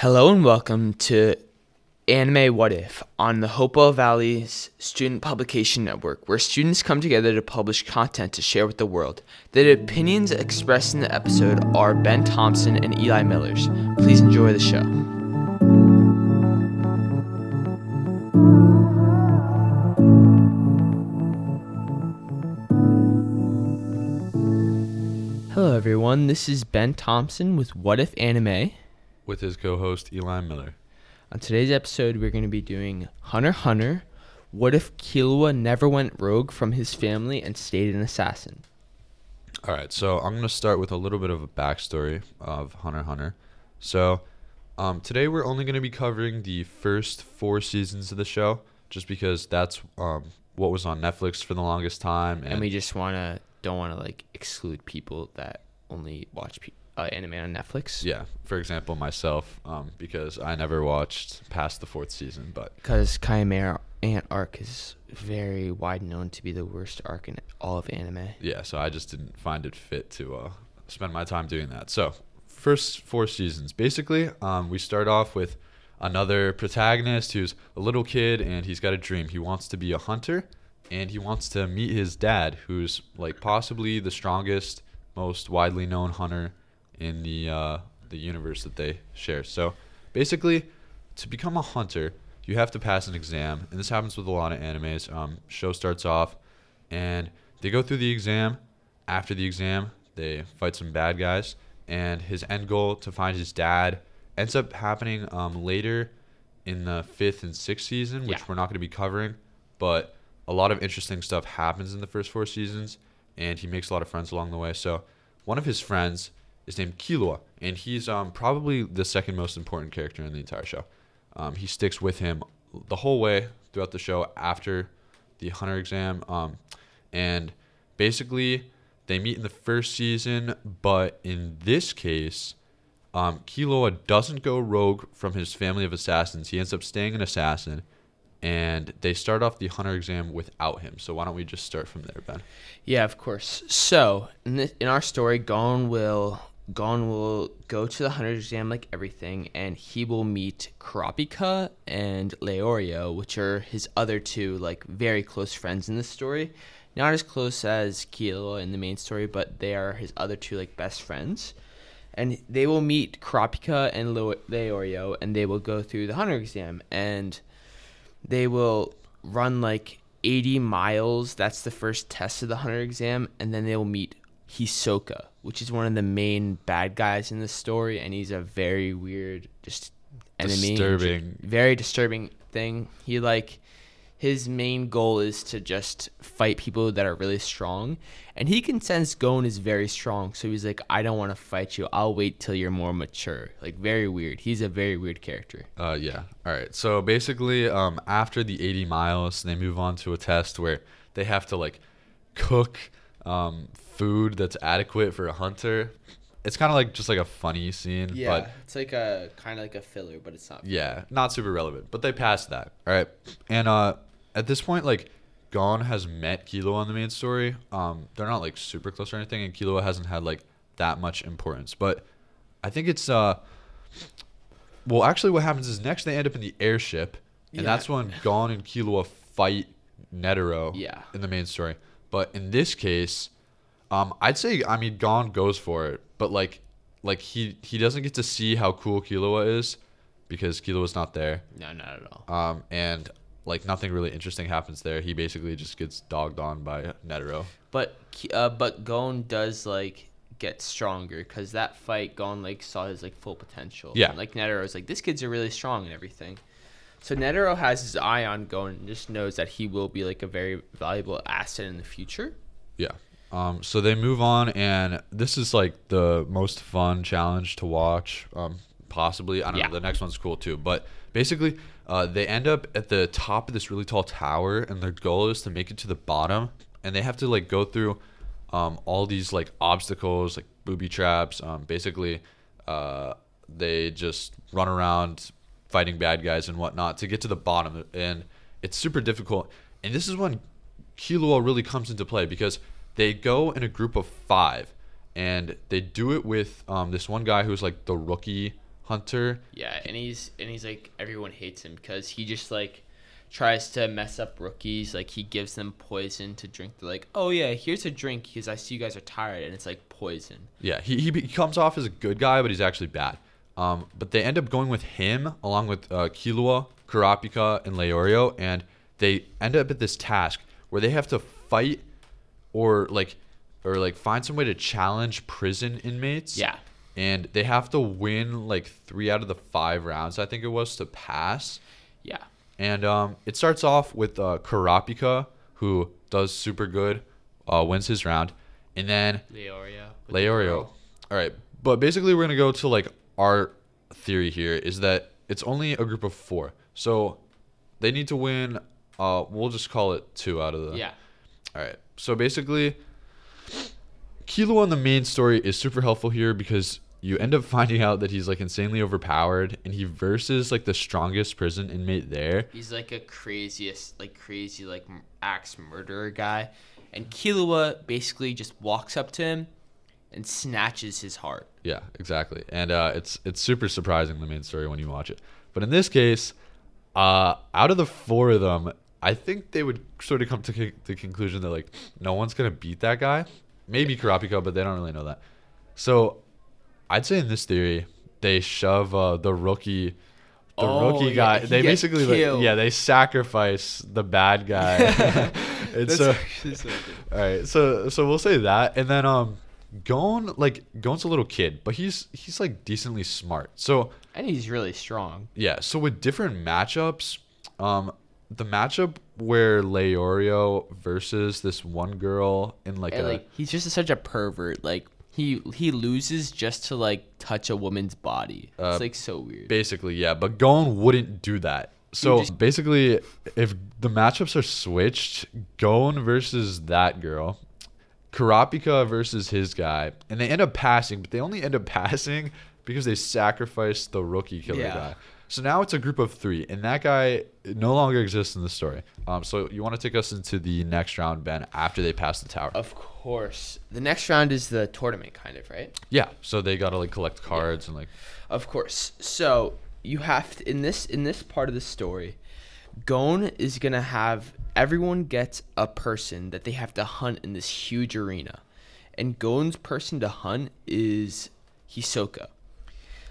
Hello and welcome to Anime What If on the Hopewell Valley's Student Publication Network, where students come together to publish content to share with the world. The opinions expressed in the episode are Ben Thompson and Eli Miller's. Please enjoy the show. Hello, everyone. This is Ben Thompson with What If Anime. With his co-host Eli Miller. On today's episode, we're going to be doing Hunter Hunter. What if Killua never went rogue from his family and stayed an assassin? All right, so I'm gonna start with a little bit of a backstory of Hunter Hunter. So, um, today we're only gonna be covering the first four seasons of the show, just because that's um, what was on Netflix for the longest time, And, we just want to don't want to like exclude people that only watch pe- uh, anime on Netflix. yeah, for example, myself, um, because I never watched past the fourth season, but Because Chimera Ant arc is very wide known to be the worst arc in all of anime. yeah, so I just didn't find it fit to uh, spend my time doing that. So, first four seasons, basically, um, we start off with another protagonist who's a little kid and he's got a dream. He wants to be a hunter and he wants to meet his dad, who's like possibly the strongest, most widely known hunter in the uh, the universe that they share. So, basically, to become a hunter, you have to pass an exam, and this happens with a lot of animes. Um, show starts off, and they go through the exam. After the exam, they fight some bad guys, and his end goal to find his dad ends up happening um, later in the fifth and sixth season, which Yeah. we're not going to be covering. But a lot of interesting stuff happens in the first four seasons, and he makes a lot of friends along the way. So one of his friends is named Killua, and he's um, probably the second most important character in the entire show. Um, he sticks with him the whole way throughout the show after the hunter exam, um, and basically they meet in the first season. But in this case, um, Killua doesn't go rogue from his family of assassins. He ends up staying an assassin, and they start off the hunter exam without him. So why don't we just start from there, Ben? Yeah, of course. So in this, in our story, Gon will Gon will go to the hunter exam like everything, and he will meet Kurapika and Leorio, which are his other two like very close friends in the story. Not as close as Killua in the main story, but they are his other two like best friends. And they will meet Kurapika and Leo- Leorio, and they will go through the hunter exam, and they will run like 80 miles. That's the first test of the hunter exam, and then they will meet Hisoka, which is one of the main bad guys in the story, and he's a very weird, just enemy, Disturbing. very disturbing thing. He like his main goal is to just fight people that are really strong, and he can sense Gon is very strong, so he's like, I don't want to fight you. I'll wait till you're more mature. Like very weird. He's a very weird character. Uh, yeah. All right. So basically, um, after the 80 miles, they move on to a test where they have to like cook um, food that's adequate for a hunter. It's kind of like just like a funny scene, but it's like a kind of like a filler, but it's not. yeah, not super relevant. But they passed that. All right. And uh, at this point, like, Gon has met Killua on the main story. Um, they're not like super close or anything, and Killua hasn't had like that much importance. But I think it's uh, well, actually, what happens is next they end up in the airship, and Yeah. that's when Gon and Killua fight Netero. Yeah. In the main story, but in this case, um, I'd say I mean Gon goes for it, but like, like he he doesn't get to see how cool Killua is because Killua's not there. No, not at all. Um, and like nothing really interesting happens there. He basically just gets dogged on by Netero. But uh, but Gon does like get stronger because that fight Gon like saw his like full potential. Yeah. And, like Netero was like this kid's are really strong and everything. So Netero has his eye on Gon and just knows that he will be like a very valuable asset in the future. Yeah. Um, so they move on, and this is like the most fun challenge to watch. Um, possibly, I don't Yeah. know. The next one's cool too, but basically, uh, they end up at the top of this really tall tower, and their goal is to make it to the bottom, and they have to like go through um, all these like obstacles, like booby traps. Um, basically, uh, they just run around fighting bad guys and whatnot to get to the bottom, and it's super difficult. And this is when Killua really comes into play because they go in a group of five, and they do it with um, this one guy who's like the rookie hunter. Yeah, and he's and he's like everyone hates him because he just like tries to mess up rookies. Like he gives them poison to drink. They're like, oh yeah, here's a drink because I see you guys are tired, and it's like poison. Yeah, he, he, he comes off as a good guy, but he's actually bad. Um, but they end up going with him along with uh, Killua, Kurapika, and Leorio, and they end up at this task where they have to fight or like or like find some way to challenge prison inmates. Yeah. And they have to win like three out of the five rounds, I think it was, to pass. Yeah. And um, it starts off with uh, Kurapika, who does super good, uh, wins his round, and then Leorio. with the Leorio. All right, but basically we're gonna go to like our theory here is that it's only a group of four, so they need to win. Uh, we'll just call it two out of the. Yeah. All right. So basically, Killua on the main story is super helpful here because you end up finding out that he's like insanely overpowered, and he versus like the strongest prison inmate there. He's like a craziest, like crazy, like axe murderer guy, and Killua basically just walks up to him and snatches his heart. Yeah, exactly. And uh, it's it's super surprising the main story when you watch it. But in this case, uh, out of the four of them, I think they would sort of come to con- the conclusion that like no one's gonna beat that guy. Maybe Kurapika, but they don't really know that. So I'd say in this theory, they shove uh, the rookie. The Oh, rookie guy, he they basically, like, yeah, they sacrifice the bad guy. and so, all right, so so we'll say that, and then um, Gon like Gon's a little kid, but he's he's like decently smart. So and he's really strong. yeah, so with different matchups, um, the matchup where Leorio versus this one girl in like And a like he's just such a pervert. Like he he loses just to like touch a woman's body. Uh, it's like so weird. basically yeah, but Gon wouldn't do that. So just- basically, if the matchups are switched, Gon versus that girl, Kurapika versus his guy, and they end up passing, but they only end up passing because they sacrificed the rookie killer Yeah. guy. So now it's a group of three, and that guy no longer exists in the story. Um, so you want to take us into the next round, Ben, after they pass the tower? Of course. The next round is the tournament kind of, right? yeah. So they gotta like collect cards and like Of course. So you have to in this in this part of the story, Gon is gonna have everyone gets a person that they have to hunt in this huge arena, and Gon's person to hunt is Hisoka.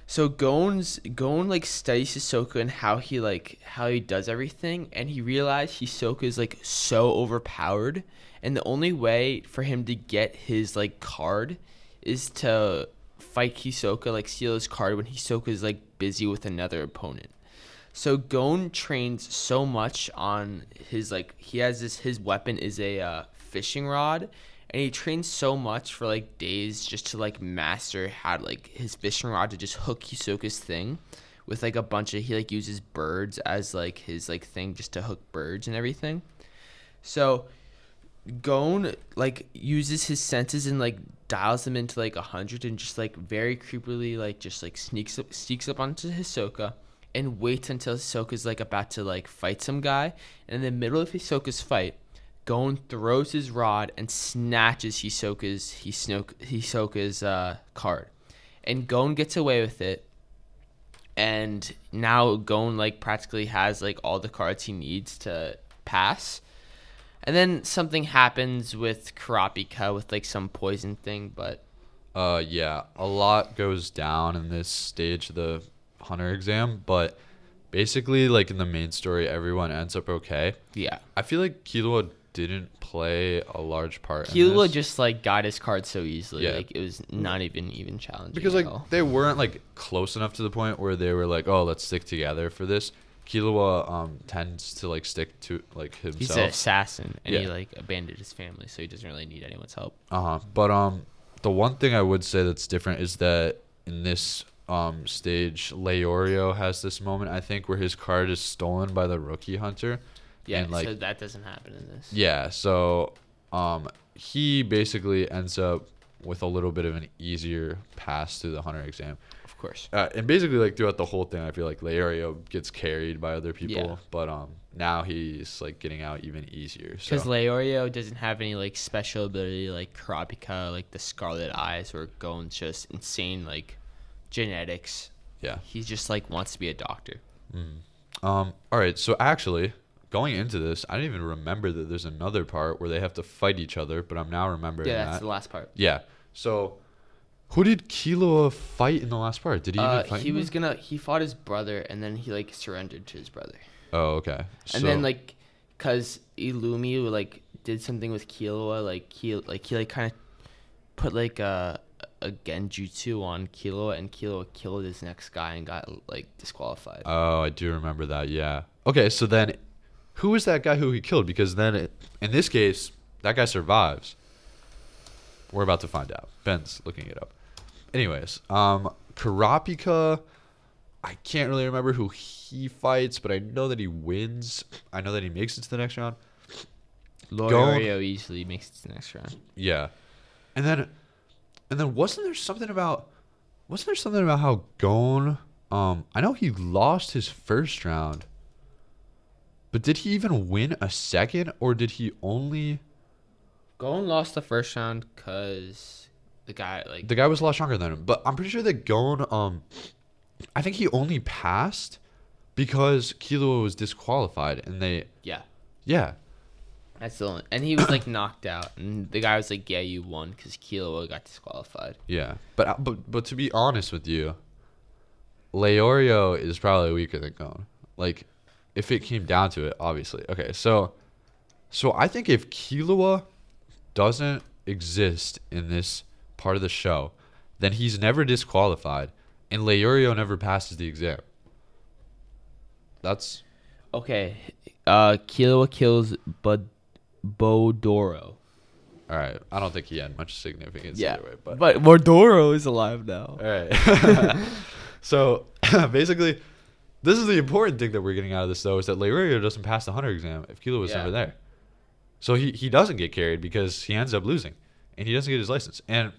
So Gon's Gon like studies Hisoka and how he like how he does everything, and he realized Hisoka is like so overpowered, and the only way for him to get his like card is to fight Hisoka, like steal his card when Hisoka is like busy with another opponent. So Gon trains so much on his like he has this his weapon is a uh, fishing rod, and he trains so much for like days just to like master how to, like his fishing rod to just hook Hisoka's thing, with like a bunch of he like uses birds as like his like thing just to hook birds and everything. So Gon like uses his senses and like dials them into like a hundred and just like very creepily like just like sneaks up sneaks up onto Hisoka and waits until Hisoka's like about to like fight some guy. And in the middle of Hisoka's fight, Gon throws his rod and snatches Hisoka's Hisoka, Hisoka's uh, card. And Gon gets away with it. And now Gon like practically has like all the cards he needs to pass. And then something happens with Kurapika with like some poison thing, but Uh, yeah, a lot goes down in this stage of the hunter exam, but basically, like in the main story, everyone ends up okay. yeah. I feel like Killua didn't play a large part. in Killua just like got his card so easily. Yeah. Like it was not even even challenging. because like all. they weren't like close enough to the point where they were like, oh, let's stick together for this. Killua um tends to like stick to like himself. he's an assassin and he like abandoned his family, so he doesn't really need anyone's help. Uh huh. But um, the one thing I would say that's different is that in this um stage, Leorio has this moment I think where his card is stolen by the rookie hunter. Yeah, And, like- so that doesn't happen in this. Yeah. So um, he basically ends up with a little bit of an easier pass through the hunter exam. Of course. Uh, and basically, like throughout the whole thing, I feel like Leorio gets carried by other people, Yeah. but um, now he's like getting out even easier. So Because Leorio doesn't have any like special ability like Kurapika, like the Scarlet Eyes, or Gon's just insane like genetics. Yeah. He just like wants to be a doctor. Um. All right. So actually, going into this, I didn't even remember that there's another part where they have to fight each other, but I'm now remembering Yeah, that's that. the last part. yeah. So, who did Killua fight in the last part? Did he Uh, even fight? he was gonna he fought his brother and then he like surrendered to his brother. Oh, okay. And then like, cause Illumi like did something with Killua, like he like he like kind of put like a a genjutsu on Killua, and Killua killed his next guy and got like disqualified. Oh, I do remember that. Yeah. Okay, so then who was that guy who he killed? Because then it, in this case, that guy survives. We're about to find out. Ben's looking it up. Anyways, um Kurapika I can't really remember who he fights, but I know that he wins. I know that he makes it to the next round. Leorio easily makes it to the next round. Yeah. And then and then wasn't there something about wasn't there something about how Gon um I know he lost his first round. But did he even win a second or did he only Gon lost the first round because the guy like the guy was a lot stronger than him, but I'm pretty sure that Gon um I think he only passed because Killua was disqualified and they yeah. yeah. Only, and he was like knocked out, and the guy was like, "Yeah, you won," because Killua got disqualified. Yeah, but uh, but but to be honest with you, Leorio is probably weaker than Gon. Like, if it came down to it, obviously. Okay, so so I think if Killua doesn't exist in this part of the show, then he's never disqualified, and Leorio never passes the exam. That's Okay, uh, Killua kills Bud Bodoro. all right. I don't think he had much significance Yeah, either way, but but Bodoro is alive now. All right. so basically, this is the important thing that we're getting out of this, though, is that Leorio doesn't pass the hunter exam if Killua was Yeah. never there. So he, he doesn't get carried because he ends up losing, and he doesn't get his license. And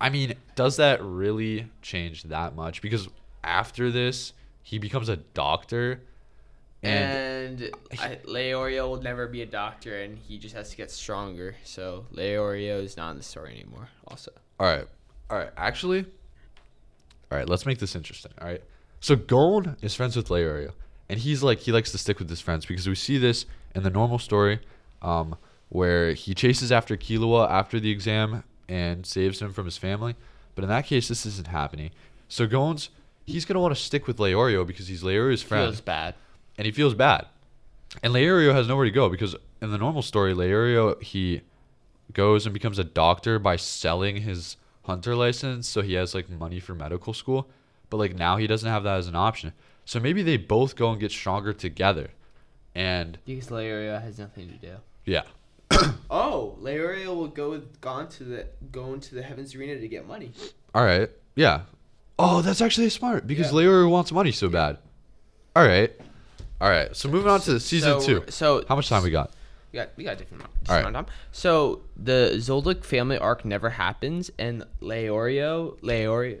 I mean, does that really change that much? Because after this, he becomes a doctor, and And I, Leorio will never be a doctor, and he just has to get stronger. So Leorio is not in the story anymore. Also, All right. All right. Actually, all right. Let's make this interesting. All right. So Gon is friends with Leorio, and he's like he likes to stick with his friends because we see this in the normal story, um, where he chases after Killua after the exam and saves him from his family. But in that case, this isn't happening. So Gon's he's gonna want to stick with Leorio because he's Leorio's friend feels bad. and he feels bad. And Leorio has nowhere to go because in the normal story, Leorio he goes and becomes a doctor by selling his hunter license, so he has like money for medical school. But like now he doesn't have that as an option. So maybe they both go and get stronger together. And Because Leorio has nothing to do. yeah. Oh, Leorio will go with Gon to the go into the Heavens Arena to get money. All right. Yeah. Oh, that's actually smart because Yeah. Leorio wants money so bad. All right. All right. So moving on to season so, 2. So How much time we got? We got we got different, All of time. So the Zoldyck family arc never happens, and Leorio, Leorio,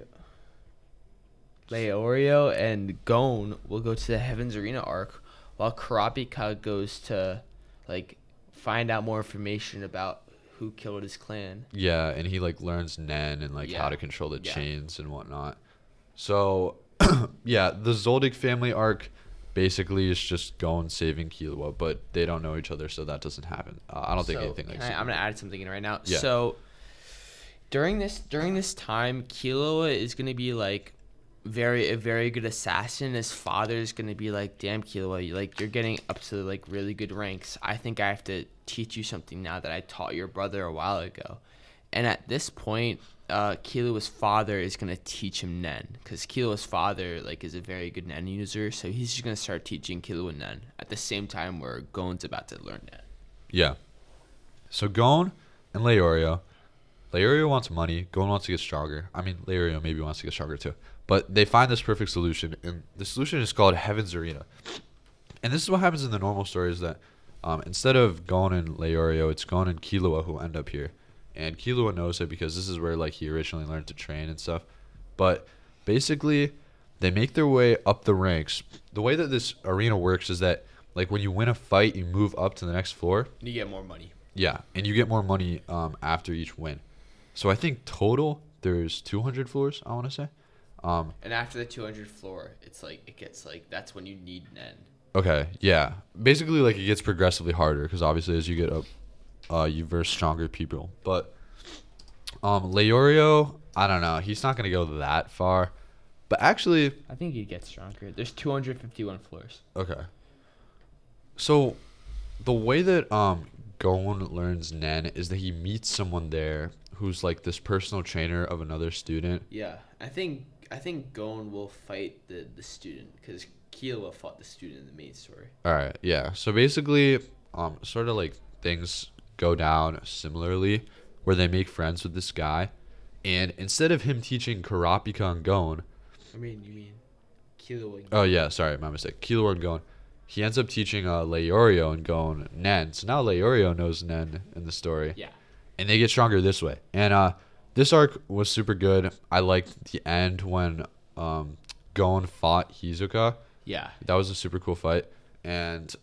Leorio, and Gon will go to the Heavens Arena arc, while Kurapika goes to like find out more information about who killed his clan. Yeah, and he like learns Nen and like how to control the Yeah. chains and whatnot. So, yeah, the Zoldyck family arc basically is just going saving Killua, but they don't know each other, so that doesn't happen. Uh, I don't think So, anything like I, that. I'm gonna add something in right now. Yeah. So during this during this time, Killua is gonna be like very a very good assassin. His father is gonna be like, "Damn, Killua, you, like you're getting up to like really good ranks. I think I have to teach you something now that I taught your brother a while ago." And at this point, uh, Killua's father is gonna teach him Nen, because Killua's father like is a very good Nen user. So he's just gonna start teaching Killua Nen at the same time where Gon's about to learn Nen. Yeah. So Gon and Leorio. Leorio wants money. Gon wants to get stronger. I mean, Leorio maybe wants to get stronger too. But they find this perfect solution, and the solution is called Heaven's Arena. And this is what happens in the normal story is that um, instead of Gon and Leorio, it's Gon and Killua who end up here. And Killua knows it because this is where like he originally learned to train and stuff. But basically, they make their way up the ranks. The way that this arena works is that like when you win a fight, you move up to the next floor. And you get more money. Yeah, and you get more money um, after each win. So I think total there's 200 floors. I want to say. Um, And after the 200 floor, it's like it gets like that's when you need Nen. okay, yeah. Basically, like it gets progressively harder because obviously as you get up, uh, you verse stronger people. But um, Leorio, I don't know. He's not gonna go that far. But actually, I think he gets stronger. There's 251 floors. Okay. So, the way that um Gon learns Nen is that he meets someone there who's like this personal trainer of another student. Yeah, I think I think Gon will fight the the student because Killua fought the student in the main story. All right, yeah. So basically, um, sort of like things go down similarly, where they make friends with this guy, and instead of him teaching Kurapika and Gon, I mean, you mean Killua? oh yeah, sorry, my mistake. Killua and Gon, he ends up teaching uh Leorio and Gon Nen. So now Leorio knows Nen in the story. Yeah. and they get stronger this way. And uh, this arc was super good. I liked the end when um, Gon fought Hisoka. Yeah. That was a super cool fight, and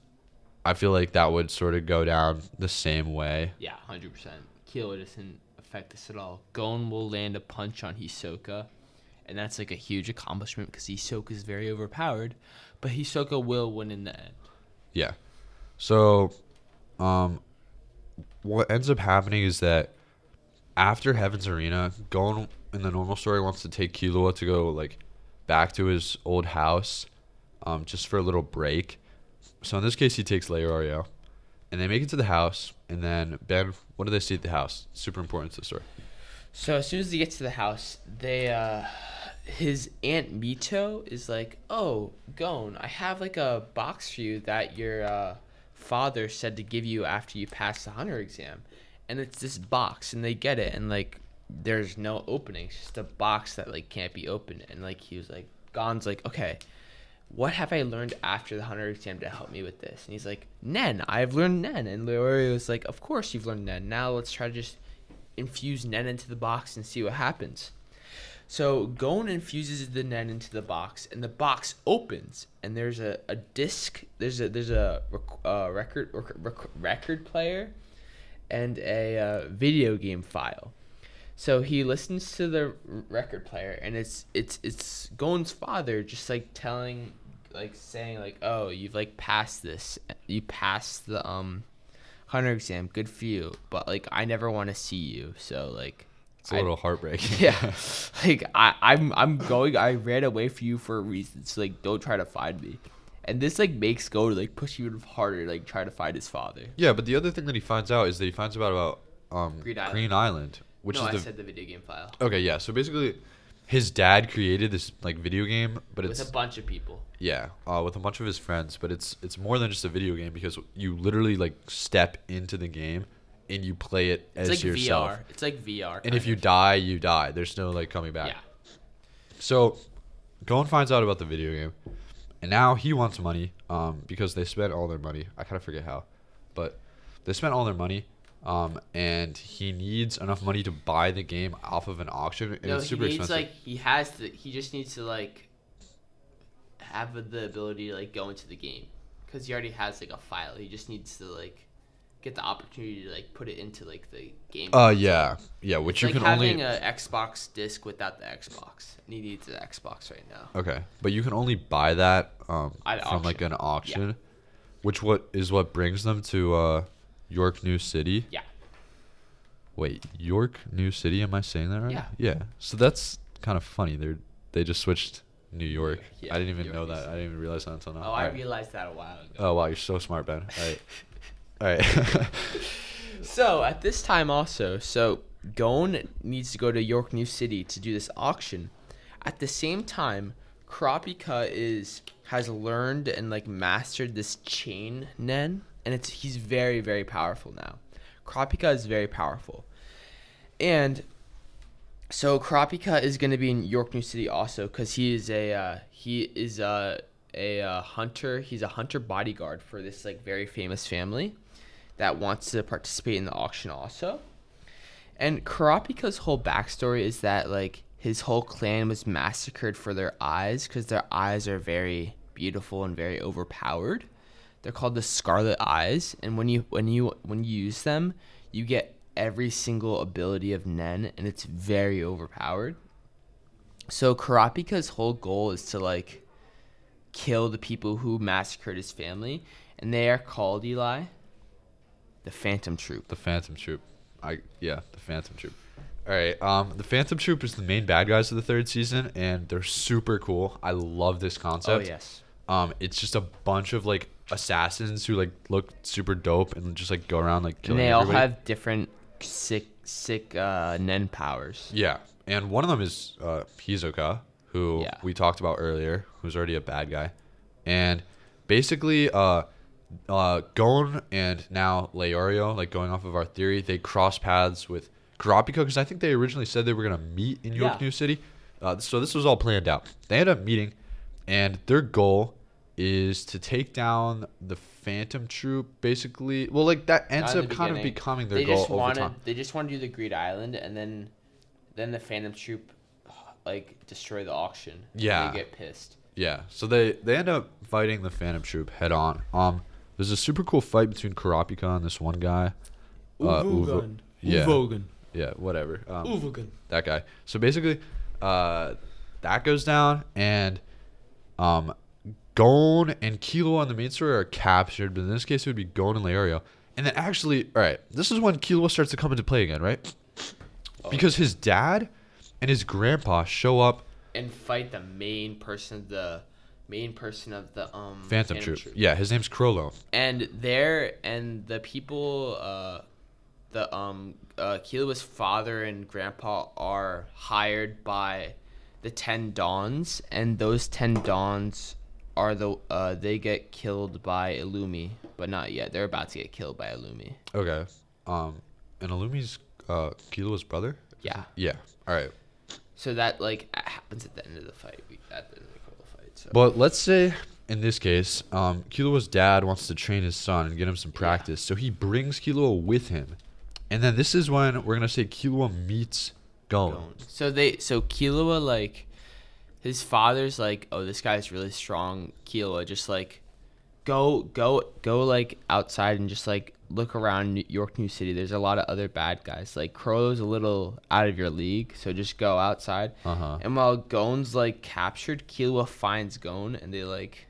I feel like that would sort of go down the same way. Yeah, hundred percent. Killua doesn't affect this at all. Gon will land a punch on Hisoka, and that's like a huge accomplishment because Hisoka is very overpowered, but Hisoka will win in the end. Yeah. So, um, what ends up happening is that after Heaven's Arena, Gon in the normal story wants to take Killua to go like back to his old house, um, just for a little break. So in this case, he takes Leorio, and they make it to the house. And then Ben, what do they see at the house? Super important to the story. So as soon as he gets to the house, they uh his aunt Mito is like, "Oh, Gon, I have like a box for you that your uh, father said to give you after you pass the hunter exam." And it's this box and they get it and like there's no opening. It's just a box that like can't be opened and like he was like Gon's like, "Okay, what have I learned after the hunter exam to help me with this?" And he's like, "Nen, I've learned Nen." And Leorio was like, "Of course you've learned Nen. Now let's try to just infuse Nen into the box and see what happens. So Gon infuses the Nen into the box, and the box opens, and there's a, a disc. There's a there's a uh, record rec- rec- record player, and a uh, video game file. So he listens to the record player, and it's it's it's Gon's father just like telling, like saying like, oh, you've like passed this, you passed the um hunter exam, good for you. But like, I never want to see you. So like, It's a I- little heartbreaking. yeah, like I I'm I'm going. I ran away from you for a reason. So like, don't try to find me. And this like makes Go to like push even harder, like try to find his father. Yeah, but the other thing that he finds out is that he finds out about um, Greed Island. Greed Island, which no, is I the said the video game file okay. Yeah, so basically, his dad created this like video game, but with it's a bunch of people. Yeah, uh, with a bunch of his friends, but it's it's more than just a video game because you literally like step into the game and you play it It's as like yourself. VR. It's like VR. And if kind you die, you die. There's no like coming back. yeah, So, Gon finds out about the video game, and now he wants money um, because they spent all their money. I kind of forget how, but they spent all their money, um, and he needs enough money to buy the game off of an auction, and no, it's he needs expensive. like he has the. He just needs to like have the ability to like go into the game because he already has like a file. He just needs to like get the opportunity to like put it into like the game. uh, yeah, yeah, which It's you like can only having a Xbox disc without the Xbox. And he needs the Xbox right now. Okay, but you can only buy that um, from like an auction, which what is what brings them to uh, York New City. Yeah. Wait, York New City? Am I saying that right? Yeah. Yeah. So that's kind of funny. They they just switched New York. Yeah, I didn't even York know that. I didn't even realize that until now. Oh, I Alright. realized that a while ago. Oh wow, you're so smart, Ben. All right. All right. So at this time also, so Gon needs to go to York New City to do this auction. At the same time, Kurapika is has learned and like mastered this chain nen, and it's he's very very powerful now. Kurapika is very powerful, and so Kurapika is going to be in York New City also because he is a uh, he is a a uh, hunter. He's a hunter bodyguard for this like very famous family that wants to participate in the auction also. And Kurapika's whole backstory is that like his whole clan was massacred for their eyes because their eyes are very beautiful and very overpowered. They're called the Scarlet Eyes, and when you when you when you use them, you get every single ability of Nen, and it's very overpowered. So Kurapika's whole goal is to like kill the people who massacred his family, and they are called Eli, the Phantom Troop. The Phantom Troop. I yeah, the Phantom Troop. All right. Um, the Phantom Troop is the main bad guys of the third season, and they're super cool. I love this concept. Oh yes. Um, it's just a bunch of like assassins who like look super dope and just like go around like killing. And they all everybody. have different sick sick uh, Nen powers. Yeah, and one of them is uh, Hisoka, who Yeah. we talked about earlier, who's already a bad guy, and basically, uh, uh, Gon and now Leorio, like going off of our theory, they cross paths with Kurapika because I think they originally said they were gonna meet in York Yeah. New City. Uh, so this was all planned out. They end up meeting, and their goal is to take down the Phantom Troop. Basically, well, like that ends up the kind of becoming their they goal just over wanted time. they just want to do the Greed Island, and then then the Phantom Troop like destroy the auction. Yeah. they get pissed. Yeah, so they they end up fighting the Phantom Troop head on. Um, there's a super cool fight between Kurapika and this one guy. Uh, Uvo- yeah, Uvogin. yeah, whatever. Um, Uvogin. that guy. So basically, uh, that goes down, and um, Gon and Killua on the main story are captured, but in this case, it would be Gon and Leorio. And then actually, all right, this is when Killua starts to come into play again, right? Because his dad and his grandpa show up And fight the main person, the main person of the um Phantom, Troop. Yeah, his name's Chrollo. and there and the people uh the um uh Killua's father and grandpa are hired by the 10 dawns and those 10 dawns are the uh they get killed by Illumi but not yet they're about to get killed by Illumi Okay. Um, and Illumi's uh Killua's brother. yeah Yeah. All right. so that like happens at the end of the fight we, at the end of the fight so But let's say in this case, um, Killua's dad wants to train his son and get him some practice, so he brings Killua with him, and then this is when we're gonna say Killua meets Gon. Gon. So they so Killua like his father's like, oh, this guy's really strong. Killua just like go go go like outside and just like look around New York New City. There's a lot of other bad guys. Like Crow's a little out of your league, so just go outside. Uh huh. And while Gon's like captured, Killua finds Gon and they like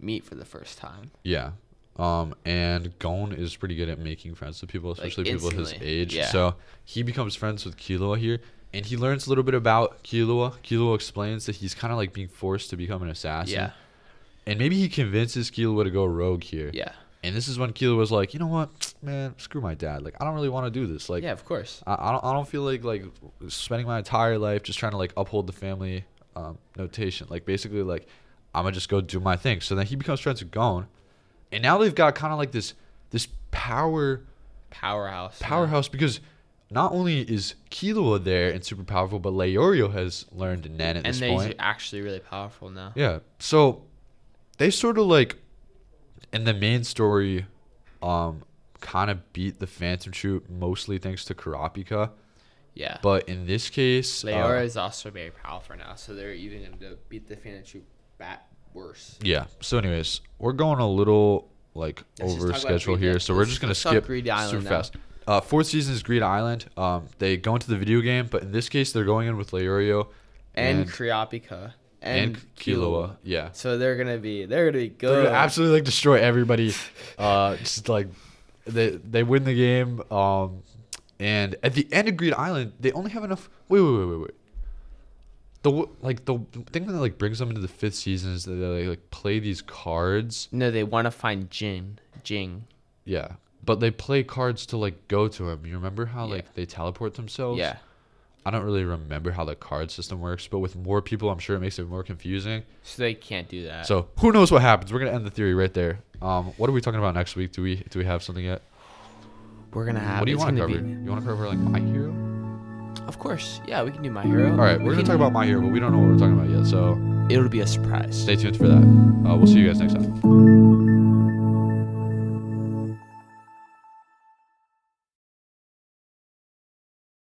meet for the first time. Yeah. Um, and Gon is pretty good at making friends with people, especially people his age. yeah. So he becomes friends with Killua here, and he learns a little bit about Killua. Killua explains that he's kind of like being forced to become an assassin. Yeah. And maybe he convinces Killua to go rogue here. Yeah. And this is when Killua was like, you know what, man, screw my dad. Like, I don't really want to do this. Like, yeah, of course. I, I don't, I don't feel like like spending my entire life just trying to like uphold the family um, notation. Like, basically, like, I'm gonna just go do my thing. So then he becomes friends with Gon, and now they've got kind of like this this power Powerhouse. powerhouse because not only is Killua there and super powerful, but Leorio has learned Nen at And this they're point. actually really powerful now. Yeah. So they sort of like in the main story um kind of beat the Phantom Troop mostly thanks to Kurapika. Yeah. But in this case, uh, is also very powerful now, so they're even going to beat the Phantom Troop bat worse. yeah. So anyways, we're going a little like Let's over schedule here, Island. so we're just gonna let's skip Greed Island super now. fast. Uh, fourth season is Greed Island. Um, they go into the video game, but in this case, they're going in with Leorio And, and Kurapika. and, And, Killua. Yeah. So they're to be, they're to be good. They're gonna absolutely like destroy everybody. Uh, just like they they win the game. Um, and at the end of Greed Island, they only have enough. Wait, wait, wait, wait, wait. The like the thing that like brings them into the fifth season is that they like play these cards. No, they want to find Ging. Ging. Yeah, but they play cards to like go to him. You remember how Yeah. like they teleport themselves? Yeah. I don't really remember how the card system works, but with more people, I'm sure it makes it more confusing. So they can't do that. So who knows what happens? We're gonna end the theory right there. Um, what are we talking about next week? Do we do we have something yet? we're going to have what do you want to gonna cover? be- You want to cover like My Hero? Of course. Yeah, we can do My Hero. All right, we're We gonna talk about My Hero, but we don't know what we're talking about yet. So It'll be a surprise. stay tuned for that. Uh, we'll see you guys next time.